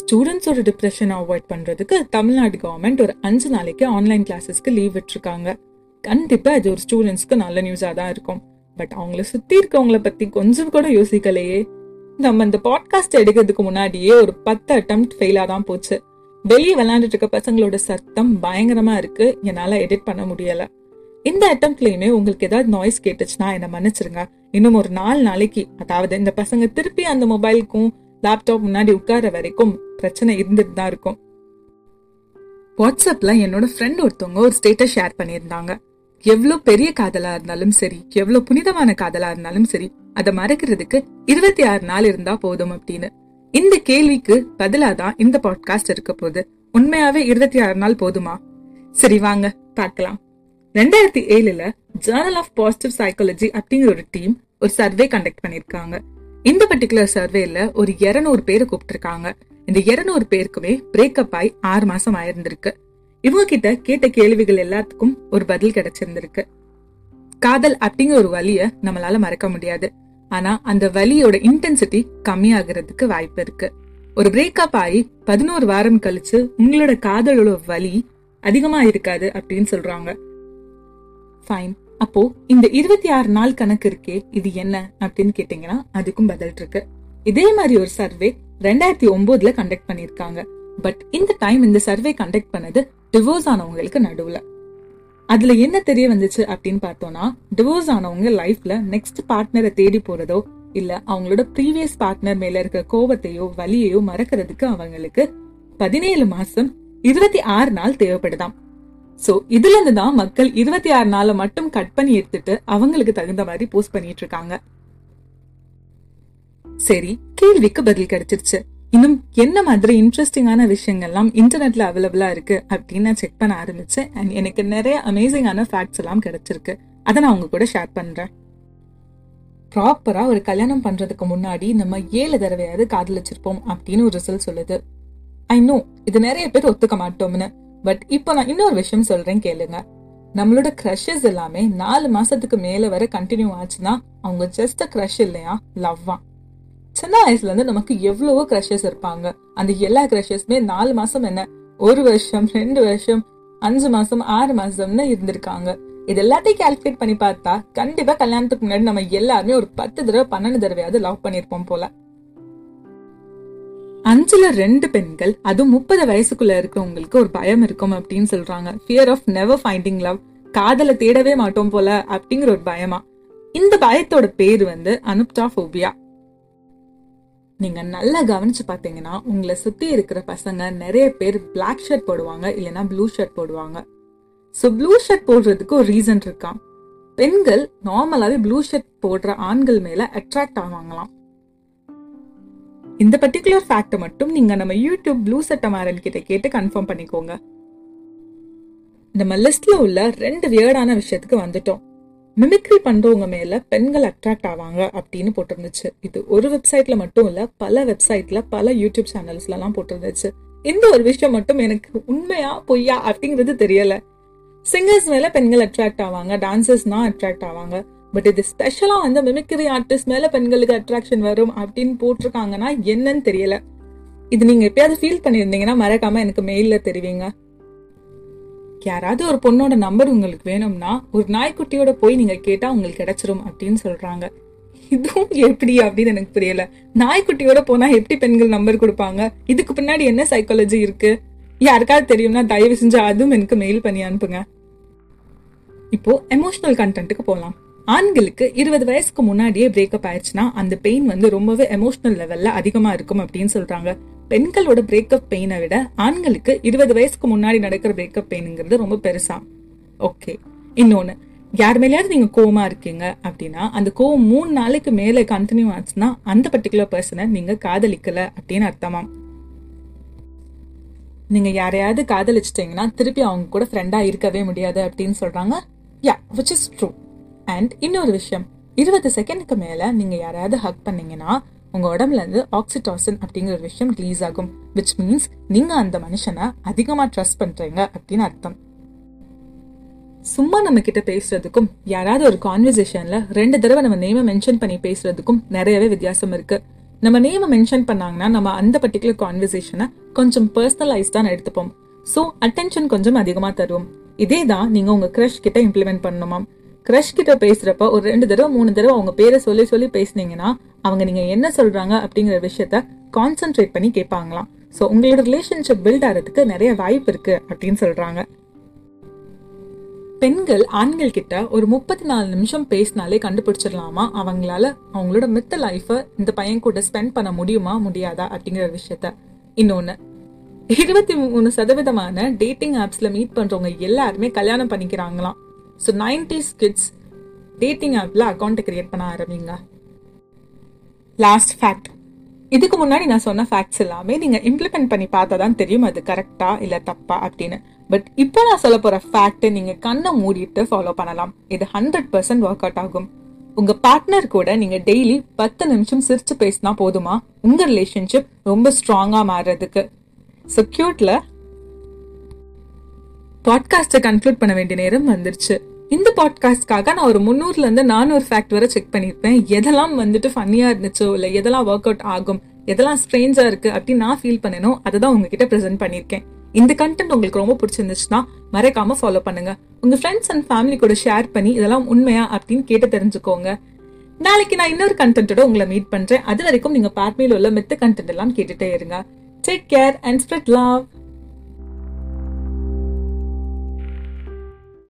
ஸ்டூடெண்ட்ஸோட டிப்ரெஷனை avoid பண்றதுக்கு Tamil Nadu government ஒரு அஞ்சு நாளைக்கு ஆன்லைன் கிளாஸஸ்க்கு லீவ் விட்டுருக்காங்க. கண்டிப்பா இது ஒரு ஸ்டூடெண்ட்ஸ்க்கு நல்ல நியூஸா தான் இருக்கும். பட் அவங்கள சுற்றி இருக்கவங்கள பற்றி கொஞ்சம் கூட யோசிக்கலையே. நம்ம இந்த பாட்காஸ்ட் எடுக்கிறதுக்கு முன்னாடியே ஒரு பத்து அட்டம்ப்ட் ஃபெயிலா தான் போச்சு. வெளியே விளையாண்டுட்டு இருக்க பசங்களோட சத்தம் பயங்கரமா இருக்கு. என்னால எடிட் பண்ண முடியல. இந்த அட்டம்ப்ட்லயுமே உங்களுக்கு ஏதாவது நாய்ஸ் கேட்டுச்சுன்னா என்ன மன்னிச்சிருங்க. இன்னும் ஒரு நாலு நாளைக்கு அதாவது இந்த பசங்க திருப்பி அந்த மொபைலுக்கும் லேப்டாப் முன்னாடி உட்கார வரைக்கும் பிரச்சனை இருந்துட்டு தான் இருக்கும். வாட்ஸ்அப்ல என்னோட ஃப்ரெண்ட் ஒருத்தவங்க ஒரு ஸ்டேட்டஸ் ஷேர் பண்ணியிருந்தாங்க. எவ்வளோ பெரிய காதலா இருந்தாலும் சரி எவ்வளோ புனிதமான காதலா இருந்தாலும் சரி அதை மறக்கிறதுக்கு இருபத்தி ஆறு நாள் இருந்தா போதும் அப்படின்னு. இந்த கேள்விக்கு பதிலா தான் இந்த பாட்காஸ்ட் இருக்க போகுது. உண்மையாவே இருபத்தி ஆறு நாள் போதுமா? சரி வாங்க பார்க்கலாம். ரெண்டாயிரத்தி ஏழுல ஜேர்னல் ஆஃப் பாசிட்டிவ் சைக்காலஜி அப்படிங்கிற ஒரு டீம் ஒரு சர்வே கண்டக்ட் பண்ணிருக்காங்க இந்த பர்டிகுலர் சர்வேல ஒரு இருநூறு பேரை கூப்பிட்டுருக்காங்க. இந்த இருநூறு பேருக்குமே பிரேக்கப் ஆகி ஆறு மாசம் ஆயிருந்திருக்கு. இவங்க கிட்ட கேட்ட கேள்விகள் எல்லாத்துக்கும் ஒரு பதில் கிடைச்சிருந்திருக்கு. காதல் அப்படிங்கிற ஒரு வலிய நம்மளால மறக்க முடியாது. ஆனா அந்த வலியோட இன்டென்சிட்டி கம்மியாகிறதுக்கு வாய்ப்பு இருக்கு. ஒரு பிரேக்கப் ஆகி பதினோரு வாரம் கழிச்சு உங்களோட காதலோட வலி அதிகமா இருக்காது அப்படின்னு சொல்றாங்க. ஃபைன் அப்போ இந்த இருபத்தி ஆறு நாள் கணக்கு இருக்கே இது என்ன அப்படின்னு கேட்டீங்கன்னா அதுக்கும் பதில் இருக்கு. இதே மாதிரி ஒரு சர்வே ரெண்டாயிரத்தி ஒன்பதுல கண்டக்ட் பண்ணிருக்காங்க பட் இந்த டைம் இந்த சர்வே கண்டக்ட் பண்ணது டிவோர்ஸ் ஆனவங்களுக்கு நடுவுல. அதுல என்ன தெரிய வந்துச்சு அப்படின்னு பார்த்தோம்னா டிவோர்ஸ் ஆனவங்க லைஃப்ல நெக்ஸ்ட் பார்ட்னரை தேடி போறதோ இல்ல அவங்களோட ப்ரீவியஸ் பார்ட்னர் மேல இருக்க கோபத்தையோ வலியையோ மறக்கிறதுக்கு அவங்களுக்கு பதினேழு மாசம் இருபத்தி ஆறு நாள் தேவைப்படுதாம். சோ இதுல இருந்து தான் மக்கள் இருபத்தி ஆறு நாளை மட்டும் கட் பண்ணி எடுத்துட்டு அவங்களுக்கு தகுந்த மாதிரி போஸ்ட் பண்ணிட்டு இருக்காங்க சரி கேள்விக்கு பதில் கிடைச்சிருச்சு. இன்னும் என்ன மாதிரி இன்ட்ரெஸ்டிங்கான விஷயங்கள்லாம் இன்டர்நெட்ல அவைலபிளா இருக்கு அப்படின்னு நான் செக் பண்ண ஆரம்பிச்சேன். அண்ட் எனக்கு நிறைய அமேசிங்கான ஃபேக்ட்ஸ் எல்லாம் கிடைச்சிருக்கு. அதை நான் உங்க கூட ஷேர் பண்றேன். ப்ராப்பரா ஒரு கல்யாணம் பண்றதுக்கு முன்னாடி நம்ம ஏழு தடவையாவது காதலிச்சிருப்போம் அப்படின்னு ஒரு ரிசல்ட் சொல்லுது. ஐ நோ இது நிறைய பேர் ஒத்துக்க மாட்டோம்னு. பட் இப்போ நான் இன்னொரு விஷயம் சொல்றேன் கேளுங்க. நம்மளோட க்ரஷஸ் எல்லாமே நாலு மாசத்துக்கு மேல வர கண்டினியூ ஆச்சுன்னா அவங்க ஜஸ்ட் க்ரஷ் இல்லையா? லவ்வா சின்ன வயசுல இருந்து நமக்கு எவ்வளவோ க்ரஷஸ் இருப்பாங்க. அந்த எல்லா க்ரஷஸ்மே நாலு மாசம் என்ன? ஒரு வருஷம் ரெண்டு வருஷம் அஞ்சு மாசம் ஆறு மாசம்னு இருந்திருக்காங்க. இது எல்லாத்தையும் கால்குலேட் பண்ணி பார்த்தா கண்டிப்பா கல்யாணத்துக்கு முன்னாடி நம்ம எல்லாருமே ஒரு பத்து தடவை பன்னெண்டு தடவையாவது லவ் பண்ணிருப்போம் போல. அஞ்சுல ரெண்டு பெண்கள் அதுவும் முப்பது வயசுக்குள்ள இருக்கிறவங்களுக்கு ஒரு பயம் இருக்கும் அப்படின்னு சொல்றாங்க. Fear of never finding love காதல தேடவே மாட்டோம் போல அப்படிங்கிற ஒரு பயமா. இந்த பயத்தோட பேர் வந்து அனுப்டாஃபோபியா. நீங்க நல்லா கவனிச்சு பாத்தீங்கன்னா உங்களை சுத்தி இருக்கிற பசங்க நிறைய பேர் பிளாக் ஷர்ட் போடுவாங்க இல்லைன்னா ப்ளூ ஷர்ட் போடுவாங்க. ஸோ ப்ளூ ஷர்ட் போடுறதுக்கு ஒரு ரீசன் இருக்கான் பெண்கள் நார்மலாவே ப்ளூ ஷர்ட் போடுற ஆண்கள் மேல அட்ராக்ட் ஆவாங்களாம். இந்த பர்டிகுலர் ஃபேக்ட் மட்டும் நீங்க நம்ம யூடியூப் ப்ளூ சட்டமாரன் கிட்ட கேட்டு கன்ஃபார்ம் பண்ணிக்கோங்க. நம்ம லிஸ்ட்ல உள்ள ரெண்டு வியர்டான விஷயத்துக்கு வந்துட்டோம். மிமிக்ரி பண்றவங்க மேல பெண்கள் அட்ராக்ட் ஆவாங்க அப்படின்னு போட்டிருந்துச்சு. இது ஒரு வெப்சைட்ல மட்டும் இல்ல பல வெப்சைட்ல பல யூடியூப் சேனல்ஸ்ல எல்லாம் போட்டிருந்துச்சு. இந்த ஒரு விஷயம் மட்டும் எனக்கு உண்மையா பொய்யா அப்படிங்கிறது தெரியல. சிங்கர்ஸ் மேல பெண்கள் அட்ராக்ட் ஆவாங்க டான்சர்ஸ்னா அட்ராக்ட் ஆவாங்க. பட் இது ஸ்பெஷலா வந்து மிமிக்ரி ஆர்டிஸ்ட் மேல பெண்களுக்கு அட்ராக்ஷன் வரும் அப்படின்னு போட்டிருக்காங்கன்னா என்னன்னு தெரியல. இது நீங்க எப்பயாவது ஃபீல் பண்ணிருந்தீங்கன்னா மறக்காம எனக்கு மெயில்ல தெரிவிங்க. யாராவது ஒரு பொண்ணோட நம்பர் உங்களுக்கு வேணும்னா ஒரு நாய்க்குட்டியோட போய் நீங்க கேட்டா உங்களுக்கு கிடைச்சிரும் அப்படின்னு சொல்றாங்க. இதுவும் எப்படி அப்படின்னு எனக்கு புரியல. நாய்க்குட்டியோட போனா எப்படி பெண்கள் நம்பர் கொடுப்பாங்க? இதுக்கு பின்னாடி என்ன சைக்காலஜி இருக்கு? யாருக்காவது தெரியும்னா தயவு செஞ்சு அதுவும் எனக்கு மெயில் பண்ணி அனுப்புங்க. இப்போ எமோஷனல் கண்டென்ட்டுக்கு போகலாம் ஆண்களுக்கு இருபது வயசுக்கு முன்னாடியே பிரேக்கப் ஆயிடுச்சுன்னா அந்த பெயின் வந்து ரொம்பவே எமோஷனல் லெவல்ல அதிகமா இருக்கும் அப்படின்னு சொல்றாங்க. பெண்களோட பிரேக்கப் பெயினை விட ஆண்களுக்கு இருபது வயசுக்கு முன்னாடி நடக்கிற பிரேக்கப் பெயினுங்கிறது ரொம்ப பெருசா. ஓகே இன்னொன்னு யார் மேலேயாவது நீங்க கோவமா இருக்கீங்க அப்படின்னா அந்த கோவம் மூணு நாளைக்கு மேல கண்டினியூ ஆச்சுன்னா அந்த பர்டிகுலர் பர்சனை நீங்க காதலிக்கல அப்படின்னு அர்த்தமா நீங்க யாரையாவது காதலிச்சிட்டீங்கன்னா திருப்பி அவங்க கூட ஃப்ரெண்டா இருக்கவே முடியாது அப்படின்னு சொல்றாங்க. Yeah which is true and இன்னொரு விஷயம். இருபது செகண்டுக்கு மேல நீங்க யாராவது ஹக் பண்ணீங்கன்னா உங்க உடம்புல இருந்து ஆக்சிடாசின் அப்படிங்கிற ஒரு விஷயம் ரிலீஸ் ஆகும். விச் மீன்ஸ் நீங்க அந்த மனுஷனை அதிகமா ட்ரஸ்ட் பண்றீங்க அப்படின்னு அர்த்தம். சும்மா நம்ம கிட்ட பேசுறதுக்கும் யாராவது ஒரு கான்வர்சேஷன்ல ரெண்டு தடவை நம்ம நேமை மென்ஷன் பண்ணி பேசுறதுக்கும் நிறையவே வித்தியாசம் இருக்கு. நம்ம நேம மென்ஷன் பண்ணாங்கன்னா நம்ம அந்த பர்டிகுலர் கான்வர்சேஷனை கொஞ்சம் பர்சனலைஸ் தான் எடுத்துப்போம். ஸோ அட்டென்ஷன் கொஞ்சம் அதிகமாக தருவோம். இதே தான் நீங்க உங்க க்ரஷ் கிட்ட இம்ப்ளிமெண்ட் பண்ணணுமா க்ரஷ் கிட்ட பேசுறப்ப ஒரு ரெண்டு தடவை மூணு தடவை அவங்க பேரை சொல்லி சொல்லி பேசுனீங்கன்னா அவங்க நீங்க என்ன சொல்றாங்க அப்படிங்கிற விஷயத்த கான்சென்ட்ரேட் பண்ணி கேட்பாங்களாம். ஸோ உங்களோட ரிலேஷன்ஷிப் பில்ட் ஆகிறதுக்கு நிறைய வாய்ப்பு இருக்கு அப்படின்னு சொல்றாங்க. பெண்கள் ஆண்கள் கிட்ட ஒரு முப்பத்தி நாலு நிமிஷம் பேசினாலே கண்டுபிடிச்சிடலாமா? அவங்களால அவங்களோட மித்த லைஃபை இந்த பையன் கூட ஸ்பெண்ட் பண்ண முடியுமா முடியாதா அப்படிங்கிற விஷயத்த. இன்னொன்று இருபத்தி மூணு சதவீதமான டேட்டிங் ஆப்ஸ்ல மீட் பண்றவங்க எல்லாருமே கல்யாணம் பண்ணிக்கிறாங்களாம். ஸோ நைன்டிஸ் கிட்ஸ் டேட்டிங் ஆப்பில் அக்கௌண்ட்டை கிரியேட் பண்ண ஆரம்பிங்க. லாஸ்ட் ஃபேக்ட் இதுக்கு முன்னாடி நான் சொன்ன ஃபேக்ட்ஸ் எல்லாமே நீங்கள் இம்ப்ளிமெண்ட் பண்ணி பார்த்தா தான் தெரியும் அது கரெக்டா இல்லை தப்பா அப்படின்னு. பட் இப்போ நான் சொல்ல போகிற ஃபேக்ட்டை நீங்கள் கண்ணை மூடிட்டு ஃபாலோ பண்ணலாம். இது ஹண்ட்ரட் பர்சன்ட் ஒர்க் அவுட் ஆகும். உங்க பார்ட்னர் கூட நீங்க டெய்லி பத்து நிமிஷம் சிரிச்சு பேசினா போதுமா? உங்க ரிலேஷன்ஷிப் ரொம்ப ஸ்ட்ராங்கா மாறுறதுக்கு. ஸோ கியூட்ல பாட்காஸ்ட்டை கன்க்ளூட் பண்ண வேண்டிய நேரம் வந்துருச்சு. இந்த பாட்காஸ்ட்காக நான் ஒரு முந்நூறுல இருந்து நானூறு ஃபேக்ட் வரை செக் பண்ணியிருப்பேன். எதெல்லாம் வந்துட்டு ஃபன்னியா இருந்துச்சோ இல்லை எதெல்லாம் ஒர்க் அவுட் ஆகும் எதெல்லாம் ஸ்ட்ரேஞ்சா இருக்கு அப்படின்னு நான் ஃபீல் பண்ணணும் அதை தான் உங்ககிட்ட ப்ரெசென்ட் பண்ணியிருக்கேன். இந்த கண்டென்ட் உங்களுக்கு ரொம்ப பிடிச்சிருந்துச்சுன்னா மறக்காம ஃபாலோ பண்ணுங்க. உங்க ஃப்ரெண்ட்ஸ் அண்ட் ஃபேமிலி கூட ஷேர் பண்ணி இதெல்லாம் உண்மையா அப்படின்னு கேட்டு தெரிஞ்சுக்கோங்க. நாளைக்கு நான் இன்னொரு கண்டென்ட்டோட உங்களை மீட் பண்றேன். அது வரைக்கும் நீங்க பார்ட்மையில் உள்ள மித்த கண்டென்ட் எல்லாம் கேட்டுட்டே இருங்க. Take care and spread love